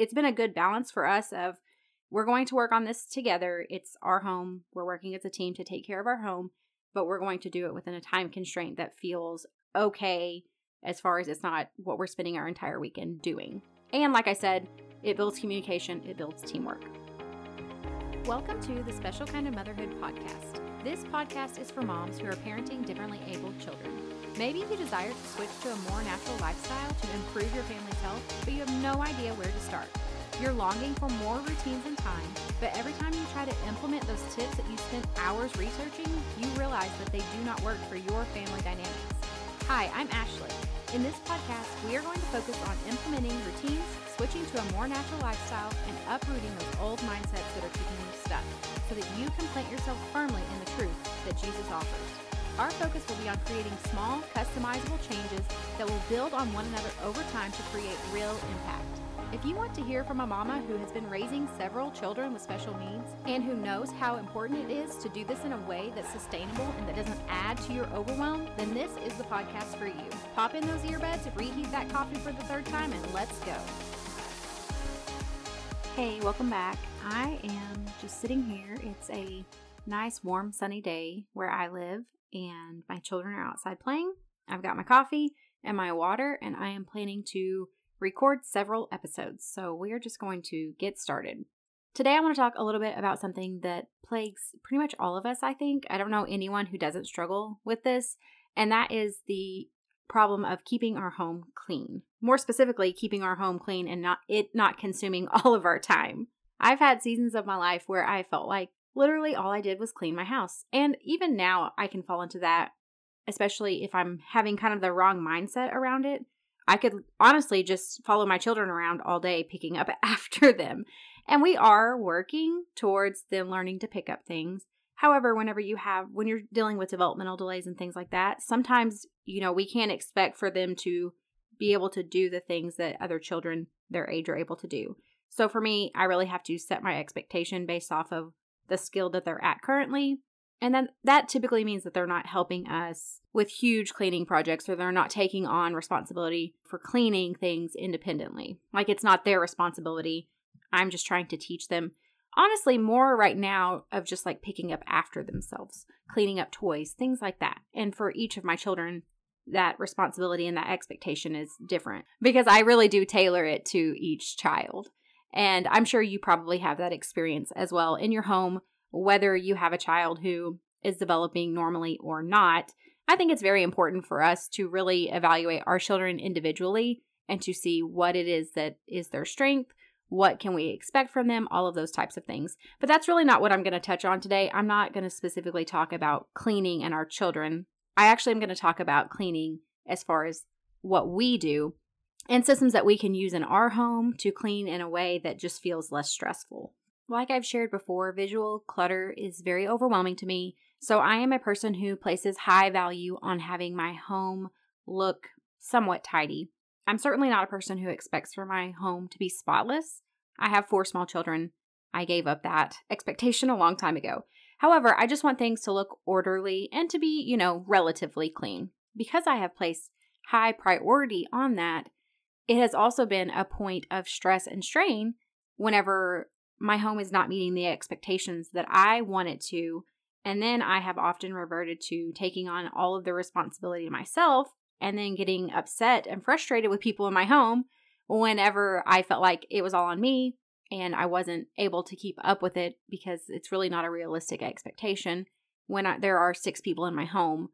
it's been a good balance for us of we're going to work on this together. It's our home. We're working as a team to take care of our home, but we're going to do it within a time constraint that feels okay as far as it's not what we're spending our entire weekend doing. And like I said, it builds communication, it builds teamwork. Welcome to the Special Kind of Motherhood podcast. This podcast is for moms who are parenting differently abled children. Maybe you desire to switch to a more natural lifestyle to improve your family's health, but you have no idea where to start. You're longing for more routines and time, but every time you try to implement those tips that you spent hours researching, you realize that they do not work for your family dynamics. Hi, I'm Ashley. In this podcast, we are going to focus on implementing routines, switching to a more natural lifestyle, and uprooting those old mindsets that are keeping you stuck so that you can plant yourself firmly in the truth that Jesus offers. Our focus will be on creating small, customizable changes that will build on one another over time to create real impact. If you want to hear from a mama who has been raising several children with special needs and who knows how important it is to do this in a way that's sustainable and that doesn't add to your overwhelm, then this is the podcast for you. Pop in those earbuds, reheat that coffee for the third time, and let's go. Hey, welcome back. I am just sitting here. It's a nice, warm, sunny day where I live, and my children are outside playing. I've got my coffee and my water, and I am planning to record several episodes, so we are just going to get started. Today, I want to talk a little bit about something that plagues pretty much all of us, I think. I don't know anyone who doesn't struggle with this, and that is the problem of keeping our home clean. More specifically, keeping our home clean and not it not consuming all of our time. I've had seasons of my life where I felt like literally all I did was clean my house. And even now I can fall into that, especially if I'm having kind of the wrong mindset around it. I could honestly just follow my children around all day picking up after them. And we are working towards them learning to pick up things. However, whenever you have, when you're dealing with developmental delays and things like that, sometimes, you know, we can't expect for them to be able to do the things that other children their age are able to do. So for me, I really have to set my expectation based off of the skill that they're at currently and then that typically means that they're not helping us with huge cleaning projects or they're not taking on responsibility for cleaning things independently. Like it's not their responsibility. I'm just trying to teach them, honestly, more right now of just like picking up after themselves, cleaning up toys, things like that. And for each of my children, that responsibility and that expectation is different because I really do tailor it to each child. And I'm sure you probably have that experience as well in your home whether you have a child who is developing normally or not, I think it's very important for us to really evaluate our children individually and to see what it is that is their strength, what can we expect from them, all of those types of things. But that's really not what I'm going to touch on today. I'm not going to specifically talk about cleaning and our children. I actually am going to talk about cleaning as far as what we do and systems that we can use in our home to clean in a way that just feels less stressful. Like I've shared before, visual clutter is very overwhelming to me. So I am a person who places high value on having my home look somewhat tidy. I'm certainly not a person who expects for my home to be spotless. I have four small children. I gave up that expectation a long time ago. However, I just want things to look orderly and to be, you know, relatively clean. Because I have placed high priority on that, it has also been a point of stress and strain whenever my home is not meeting the expectations that I want it to. And then I have often reverted to taking on all of the responsibility myself and then getting upset and frustrated with people in my home whenever I felt like it was all on me and I wasn't able to keep up with it because it's really not a realistic expectation when I, there are six people in my home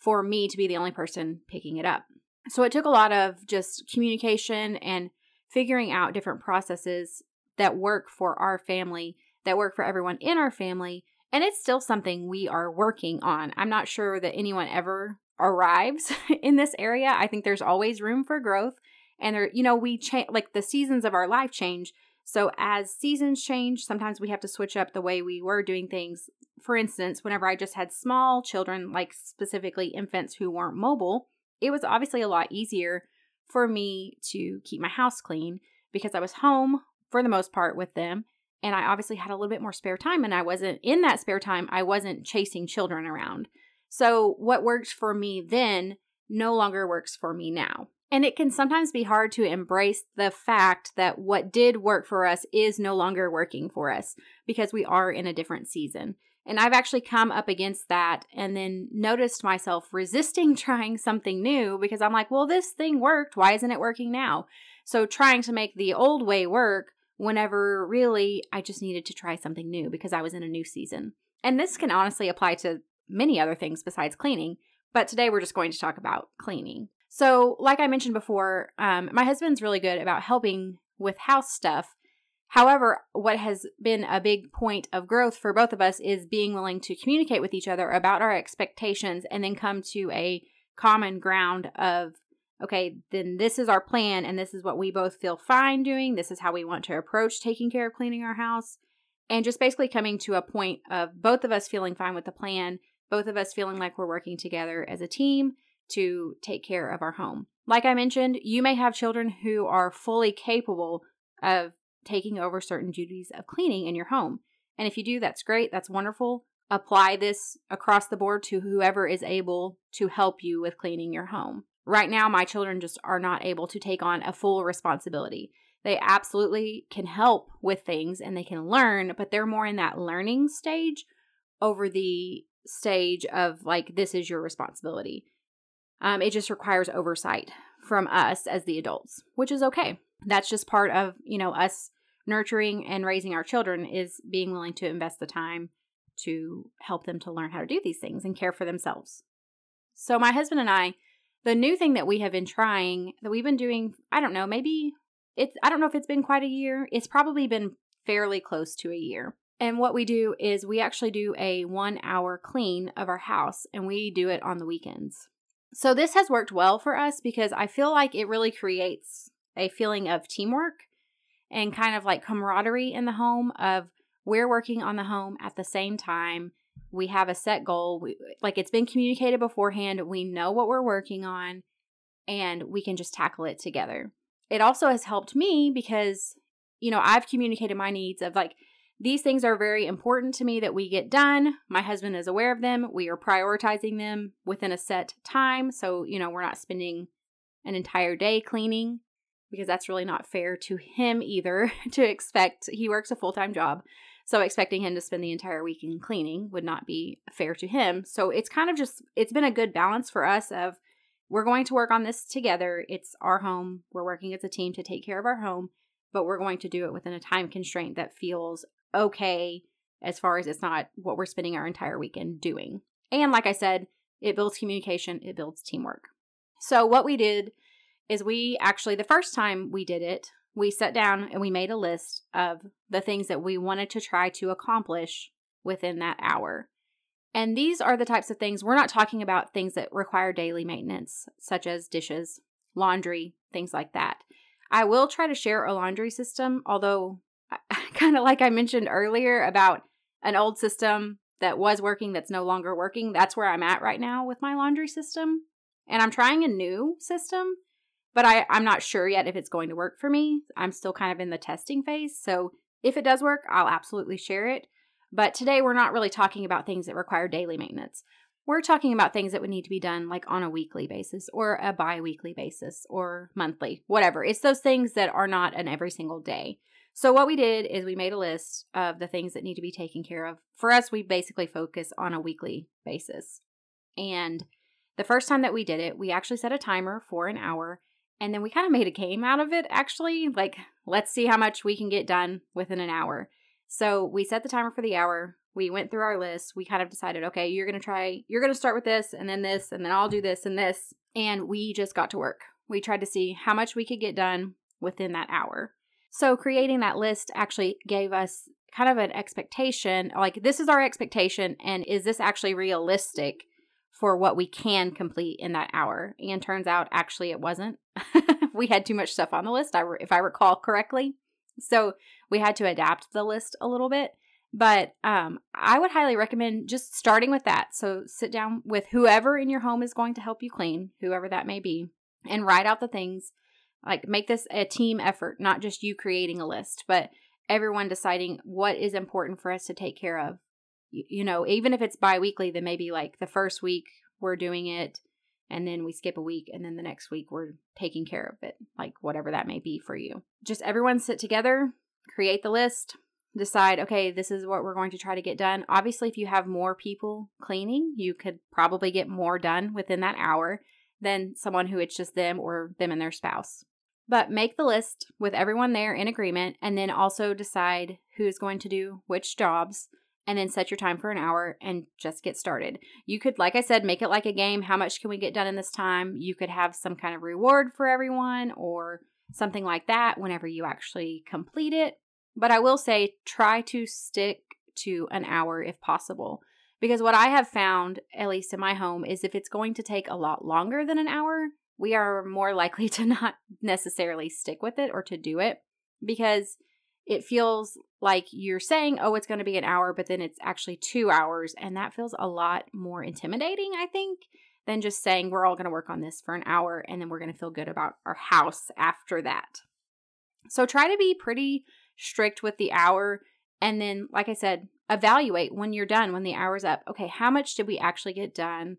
for me to be the only person picking it up. So it took a lot of just communication and figuring out different processes that work for our family, that work for everyone in our family. And it's still something we are working on. I'm not sure that anyone ever arrives in this area. I think there's always room for growth. And there, you know, we change, like the seasons of our life change. So as seasons change, sometimes we have to switch up the way we were doing things. For instance, whenever I just had small children, like specifically infants who weren't mobile, it was obviously a lot easier for me to keep my house clean because I was home for the most part with them. And I obviously had a little bit more spare time, and I wasn't in that spare time, I wasn't chasing children around. So, what worked for me then no longer works for me now. And it can sometimes be hard to embrace the fact that what did work for us is no longer working for us because we are in a different season. And I've actually come up against that and then noticed myself resisting trying something new because I'm like, well, this thing worked. Why isn't it working now? So trying to make the old way work whenever really I just needed to try something new because I was in a new season. And this can honestly apply to many other things besides cleaning, but today we're just going to talk about cleaning. So, like I mentioned before, um, my husband's really good about helping with house stuff. However, what has been a big point of growth for both of us is being willing to communicate with each other about our expectations and then come to a common ground of, okay, then this is our plan and this is what we both feel fine doing. This is how we want to approach taking care of cleaning our house. And just basically coming to a point of both of us feeling fine with the plan, both of us feeling like we're working together as a team to take care of our home. Like I mentioned, you may have children who are fully capable of taking over certain duties of cleaning in your home. And if you do, that's great, that's wonderful. Apply this across the board to whoever is able to help you with cleaning your home. Right now, my children just are not able to take on a full responsibility. They absolutely can help with things and they can learn, but they're more in that learning stage over the stage of like, this is your responsibility. Um, it just requires oversight from us as the adults, which is okay. That's just part of, you know, us nurturing and raising our children is being willing to invest the time to help them to learn how to do these things and care for themselves. So my husband and I, the new thing that we have been trying that we've been doing, I don't know, maybe it's I don't know if it's been quite a year. It's probably been fairly close to a year. And what we do is we actually do a 1 hour clean of our house and we do it on the weekends. So this has worked well for us because I feel like it really creates a feeling of teamwork and kind of like camaraderie in the home of we're working on the home at the same time. We have a set goal. We, like it's been communicated beforehand. We know what we're working on and we can just tackle it together. It also has helped me because, you know, I've communicated my needs of like, these things are very important to me that we get done. My husband is aware of them. We are prioritizing them within a set time. So, you know, we're not spending an entire day cleaning because that's really not fair to him either to expect. He works a full time job. So, expecting him to spend the entire weekend cleaning would not be fair to him. So, it's kind of just, it's been a good balance for us of we're going to work on this together. It's our home. We're working as a team to take care of our home but we're going to do it within a time constraint that feels okay as far as it's not what we're spending our entire weekend doing. And like I said, it builds communication, it builds teamwork. So, what we did is we actually, the first time we did it, we sat down and we made a list of the things that we wanted to try to accomplish within that hour. And these are the types of things we're not talking about things that require daily maintenance, such as dishes, laundry, things like that. I will try to share a laundry system, although kind of like I mentioned earlier about an old system that was working that's no longer working. That's where I'm at right now with my laundry system. And I'm trying a new system, but I, I'm not sure yet if it's going to work for me. I'm still kind of in the testing phase. So if it does work, I'll absolutely share it. But today we're not really talking about things that require daily maintenance. We're talking about things that would need to be done like on a weekly basis or a bi weekly basis or monthly, whatever. It's those things that are not an every single day. So what we did is we made a list of the things that need to be taken care of. For us, we basically focus on a weekly basis. And the first time that we did it, we actually set a timer for an hour and then we kind of made a game out of it actually. Like, let's see how much we can get done within an hour. So we set the timer for the hour. We went through our list. We kind of decided, okay, you're going to try, you're going to start with this and then this, and then I'll do this and this. And we just got to work. We tried to see how much we could get done within that hour. So creating that list actually gave us kind of an expectation like this is our expectation and is this actually realistic for what we can complete in that hour. And turns out actually it wasn't. We had too much stuff on the list if i recall correctly. So we had to adapt the list a little bit. But um, i would highly recommend just starting with that. So sit down with whoever in your home is going to help you clean whoever that may be and write out the things. Like make this a team effort, not just you creating a list, but everyone deciding what is important for us to take care of. You, know, even if it's bi-weekly, then maybe like the first week we're doing it and then we skip a week and then the next week we're taking care of it like whatever that may be for you. Just everyone sit together create the list decide okay this is what we're going to try to get done. Obviously if you have more people cleaning you could probably get more done within that hour than someone who it's just them or them and their spouse. But make the list with everyone there in agreement and then also decide who's going to do which jobs and then set your time for an hour and just get started. You could, like I said, make it like a game. How much can we get done in this time? You could have some kind of reward for everyone or something like that whenever you actually complete it. But I will say, try to stick to an hour if possible. Because what I have found, at least in my home, is if it's going to take a lot longer than an hour, we are more likely to not necessarily stick with it or to do it because it feels like you're saying, oh, it's going to be an hour, but then it's actually two hours. And that feels a lot more intimidating, I think, than just saying we're all going to work on this for an hour and then we're going to feel good about our house after that. So try to be pretty strict with the hour. And then, like I said, evaluate when you're done, when the hour's up. Okay, how much did we actually get done?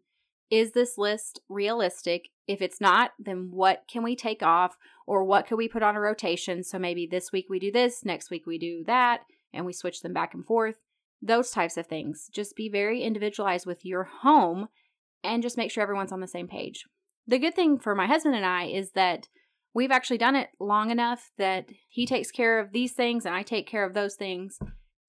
Is this list realistic? If it's not, then what can we take off or what could we put on a rotation? So maybe this week we do this, next week we do that, and we switch them back and forth. Those types of things. Just be very individualized with your home and just make sure everyone's on the same page. The good thing for my husband and I is that we've actually done it long enough that he takes care of these things and I take care of those things.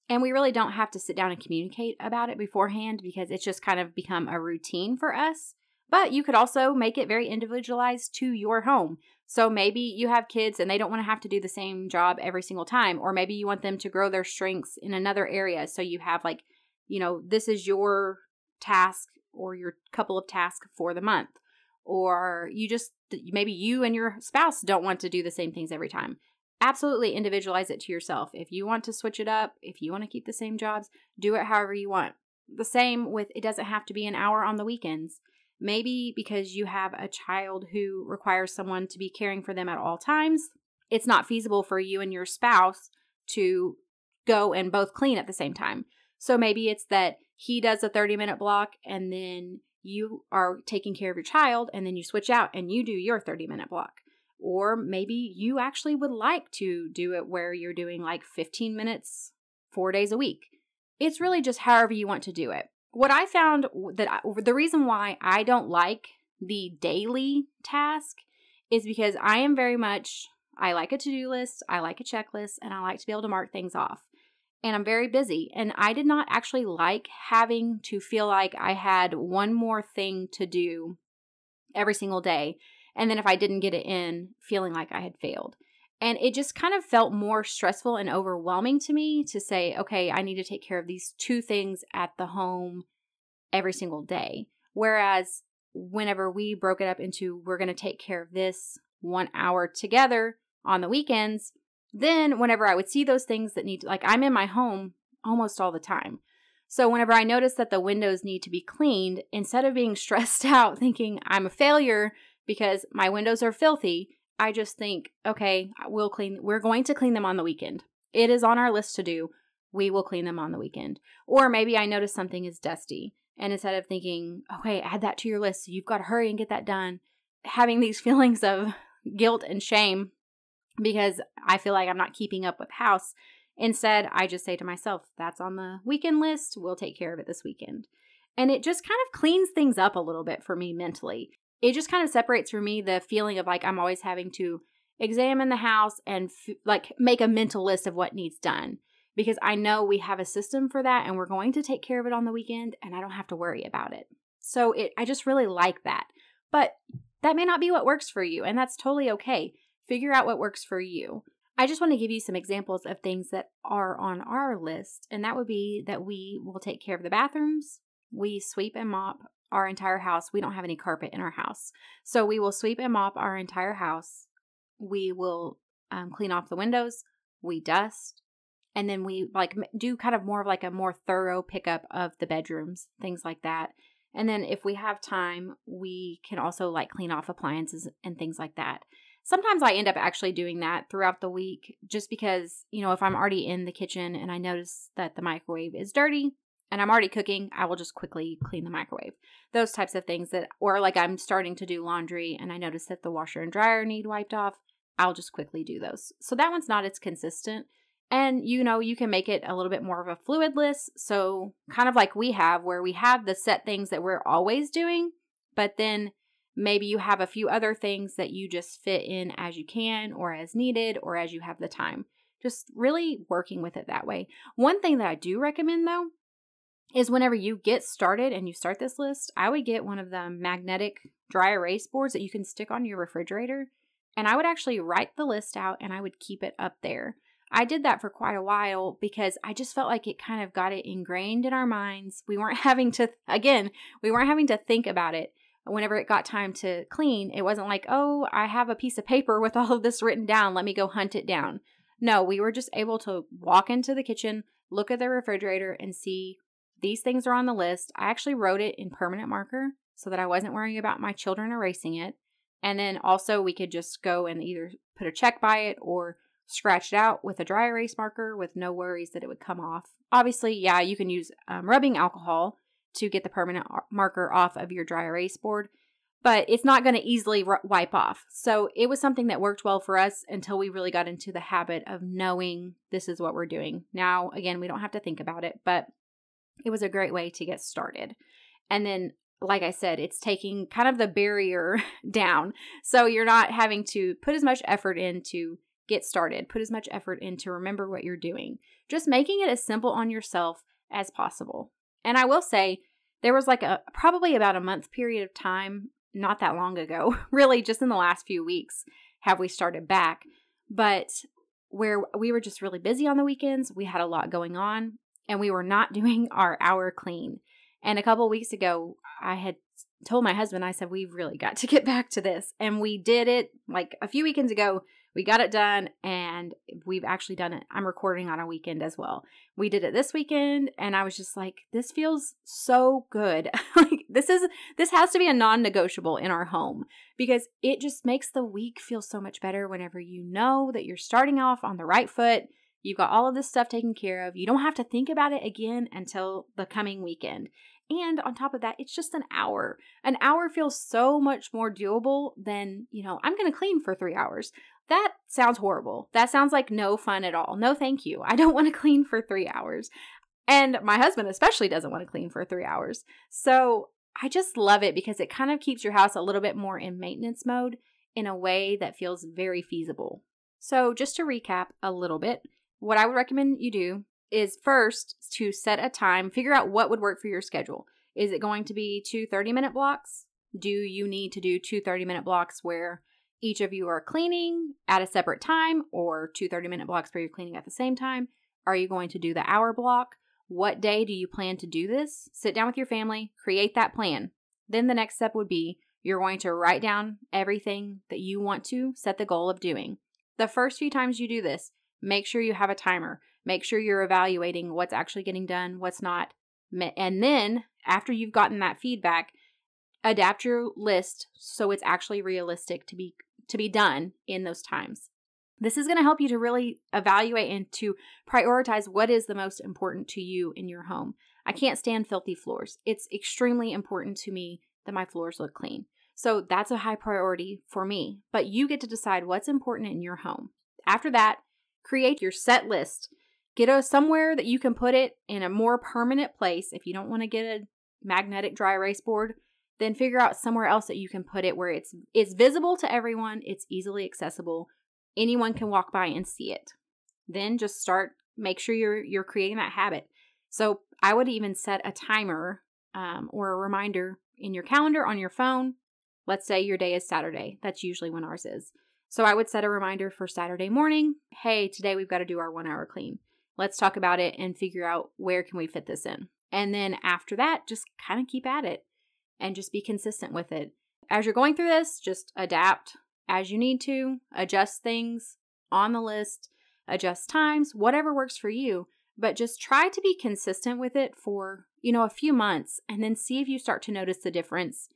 And we really don't have to sit down and communicate about it beforehand because it's just kind of become a routine for us. But you could also make it very individualized to your home. So maybe you have kids and they don't want to have to do the same job every single time. Or maybe you want them to grow their strengths in another area. So you have, like, you know, this is your task or your couple of tasks for the month. Or you just, maybe you and your spouse don't want to do the same things every time absolutely individualize it to yourself. If you want to switch it up, if you want to keep the same jobs, do it however you want. The same with it doesn't have to be an hour on the weekends. Maybe because you have a child who requires someone to be caring for them at all times, it's not feasible for you and your spouse to go and both clean at the same time. So maybe it's that he does a 30 minute block and then you are taking care of your child and then you switch out and you do your 30 minute block. Or maybe you actually would like to do it where you're doing like 15 minutes four days a week. It's really just however you want to do it. What I found that I, the reason why I don't like the daily task is because I am very much, I like a to do list, I like a checklist, and I like to be able to mark things off. And I'm very busy. And I did not actually like having to feel like I had one more thing to do every single day and then if I didn't get it in, feeling like I had failed. And it just kind of felt more stressful and overwhelming to me to say, okay, I need to take care of these two things at the home every single day. Whereas whenever we broke it up into we're going to take care of this one hour together on the weekends, then whenever I would see those things that need, like I'm in my home almost all the time. So whenever I notice that the windows need to be cleaned, instead of being stressed out thinking I'm a failure because my windows are filthy, I just think, okay, we'll clean we're going to clean them on the weekend. It is on our list to do. We will clean them on the weekend. Or maybe I notice something is dusty. And instead of thinking, okay, add that to your list, so you've got to hurry and get that done, having these feelings of guilt and shame because I feel like I'm not keeping up with house. Instead, I just say to myself, that's on the weekend list. We'll take care of it this weekend. And it just kind of cleans things up a little bit for me mentally it just kind of separates for me the feeling of like I'm always having to examine the house and f- like make a mental list of what needs done because I know we have a system for that and we're going to take care of it on the weekend and I don't have to worry about it. So it I just really like that. But that may not be what works for you and that's totally okay. Figure out what works for you. I just want to give you some examples of things that are on our list and that would be that we will take care of the bathrooms, we sweep and mop our entire house. We don't have any carpet in our house. So we will sweep and mop our entire house. We will um, clean off the windows. We dust. And then we like do kind of more of like a more thorough pickup of the bedrooms, things like that. And then if we have time, we can also like clean off appliances and things like that. Sometimes I end up actually doing that throughout the week just because, you know, if I'm already in the kitchen and I notice that the microwave is dirty, and I'm already cooking, I will just quickly clean the microwave. Those types of things that, or like I'm starting to do laundry and I notice that the washer and dryer need wiped off, I'll just quickly do those. So that one's not as consistent. And you know, you can make it a little bit more of a fluid list. So, kind of like we have, where we have the set things that we're always doing, but then maybe you have a few other things that you just fit in as you can, or as needed, or as you have the time. Just really working with it that way. One thing that I do recommend though is whenever you get started and you start this list, I would get one of the magnetic dry erase boards that you can stick on your refrigerator. And I would actually write the list out and I would keep it up there. I did that for quite a while because I just felt like it kind of got it ingrained in our minds. We weren't having to, again, we weren't having to think about it whenever it got time to clean. It wasn't like, oh, I have a piece of paper with all of this written down. Let me go hunt it down. No, we were just able to walk into the kitchen, look at the refrigerator, and see these things are on the list. I actually wrote it in permanent marker so that I wasn't worrying about my children erasing it. And then also, we could just go and either put a check by it or scratch it out with a dry erase marker with no worries that it would come off. Obviously, yeah, you can use um, rubbing alcohol to get the permanent marker off of your dry erase board, but it's not going to easily r- wipe off. So it was something that worked well for us until we really got into the habit of knowing this is what we're doing. Now, again, we don't have to think about it, but it was a great way to get started. And then like I said, it's taking kind of the barrier down. So you're not having to put as much effort into get started. Put as much effort in to remember what you're doing. Just making it as simple on yourself as possible. And I will say, there was like a probably about a month period of time, not that long ago, really just in the last few weeks, have we started back. But where we were just really busy on the weekends, we had a lot going on, and we were not doing our hour clean. And a couple weeks ago, I had told my husband, I said, we've really got to get back to this. And we did it like a few weekends ago we got it done and we've actually done it. I'm recording on a weekend as well. We did it this weekend and I was just like, this feels so good. like this is this has to be a non-negotiable in our home because it just makes the week feel so much better whenever you know that you're starting off on the right foot. You've got all of this stuff taken care of. You don't have to think about it again until the coming weekend. And on top of that, it's just an hour. An hour feels so much more doable than, you know, I'm going to clean for three hours. That sounds horrible. That sounds like no fun at all. No, thank you. I don't want to clean for three hours. And my husband especially doesn't want to clean for three hours. So I just love it because it kind of keeps your house a little bit more in maintenance mode in a way that feels very feasible. So, just to recap a little bit, what I would recommend you do is first to set a time, figure out what would work for your schedule. Is it going to be two 30 minute blocks? Do you need to do two 30 minute blocks where each of you are cleaning at a separate time or two 30 minute blocks where you're cleaning at the same time? Are you going to do the hour block? What day do you plan to do this? Sit down with your family, create that plan. Then the next step would be you're going to write down everything that you want to set the goal of doing. The first few times you do this, make sure you have a timer. Make sure you're evaluating what's actually getting done, what's not. And then, after you've gotten that feedback, adapt your list so it's actually realistic to be to be done in those times. This is going to help you to really evaluate and to prioritize what is the most important to you in your home. I can't stand filthy floors. It's extremely important to me that my floors look clean. So that's a high priority for me, but you get to decide what's important in your home. After that, create your set list. Get a somewhere that you can put it in a more permanent place if you don't want to get a magnetic dry erase board then figure out somewhere else that you can put it where it's it's visible to everyone, it's easily accessible. Anyone can walk by and see it. Then just start make sure you're you're creating that habit. So I would even set a timer um, or a reminder in your calendar on your phone. Let's say your day is Saturday. That's usually when ours is. So I would set a reminder for Saturday morning. Hey, today we've got to do our one hour clean. Let's talk about it and figure out where can we fit this in. And then after that, just kind of keep at it and just be consistent with it. As you're going through this, just adapt as you need to, adjust things on the list, adjust times, whatever works for you, but just try to be consistent with it for, you know, a few months and then see if you start to notice the difference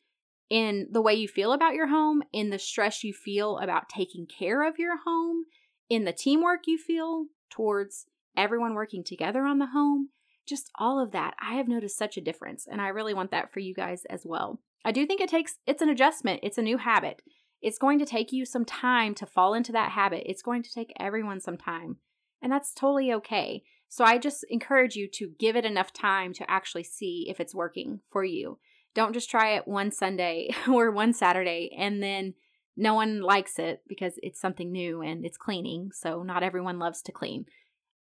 in the way you feel about your home, in the stress you feel about taking care of your home, in the teamwork you feel towards everyone working together on the home. just all of that. I have noticed such a difference, and I really want that for you guys as well. I do think it takes, it's an adjustment, it's a new habit. It's going to take you some time to fall into that habit. It's going to take everyone some time, and that's totally okay. So I just encourage you to give it enough time to actually see if it's working for you. Don't just try it one Sunday or one Saturday and then no one likes it because it's something new and it's cleaning. So not everyone loves to clean.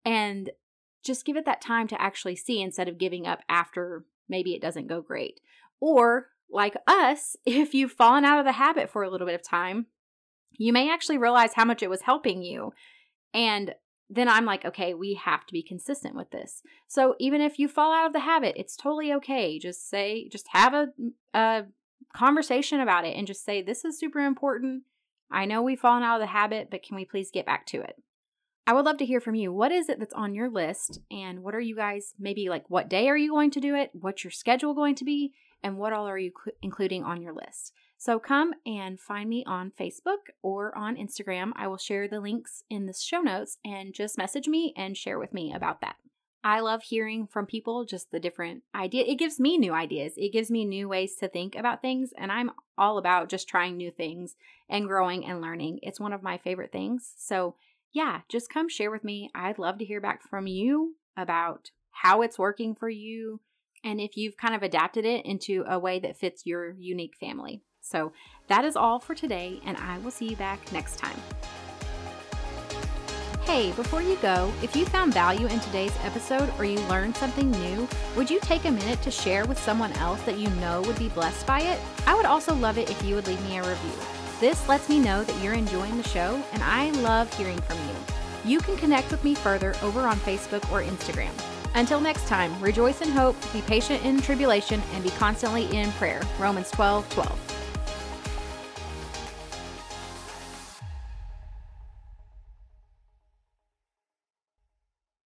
And just give it that time to actually see instead of giving up after maybe it doesn't go great. Or, like us, if you've fallen out of the habit for a little bit of time, you may actually realize how much it was helping you. And then I'm like, okay, we have to be consistent with this. So even if you fall out of the habit, it's totally okay. Just say, just have a, a conversation about it and just say, this is super important. I know we've fallen out of the habit, but can we please get back to it? I would love to hear from you. What is it that's on your list? And what are you guys, maybe like what day are you going to do it? What's your schedule going to be? And what all are you cl- including on your list? So come and find me on Facebook or on Instagram. I will share the links in the show notes and just message me and share with me about that. I love hearing from people just the different idea. It gives me new ideas. It gives me new ways to think about things and I'm all about just trying new things and growing and learning. It's one of my favorite things. So yeah, just come share with me. I'd love to hear back from you about how it's working for you and if you've kind of adapted it into a way that fits your unique family. So that is all for today, and I will see you back next time. Hey, before you go, if you found value in today's episode or you learned something new, would you take a minute to share with someone else that you know would be blessed by it? I would also love it if you would leave me a review. This lets me know that you're enjoying the show, and I love hearing from you. You can connect with me further over on Facebook or Instagram. Until next time, rejoice in hope, be patient in tribulation, and be constantly in prayer. Romans 12 12.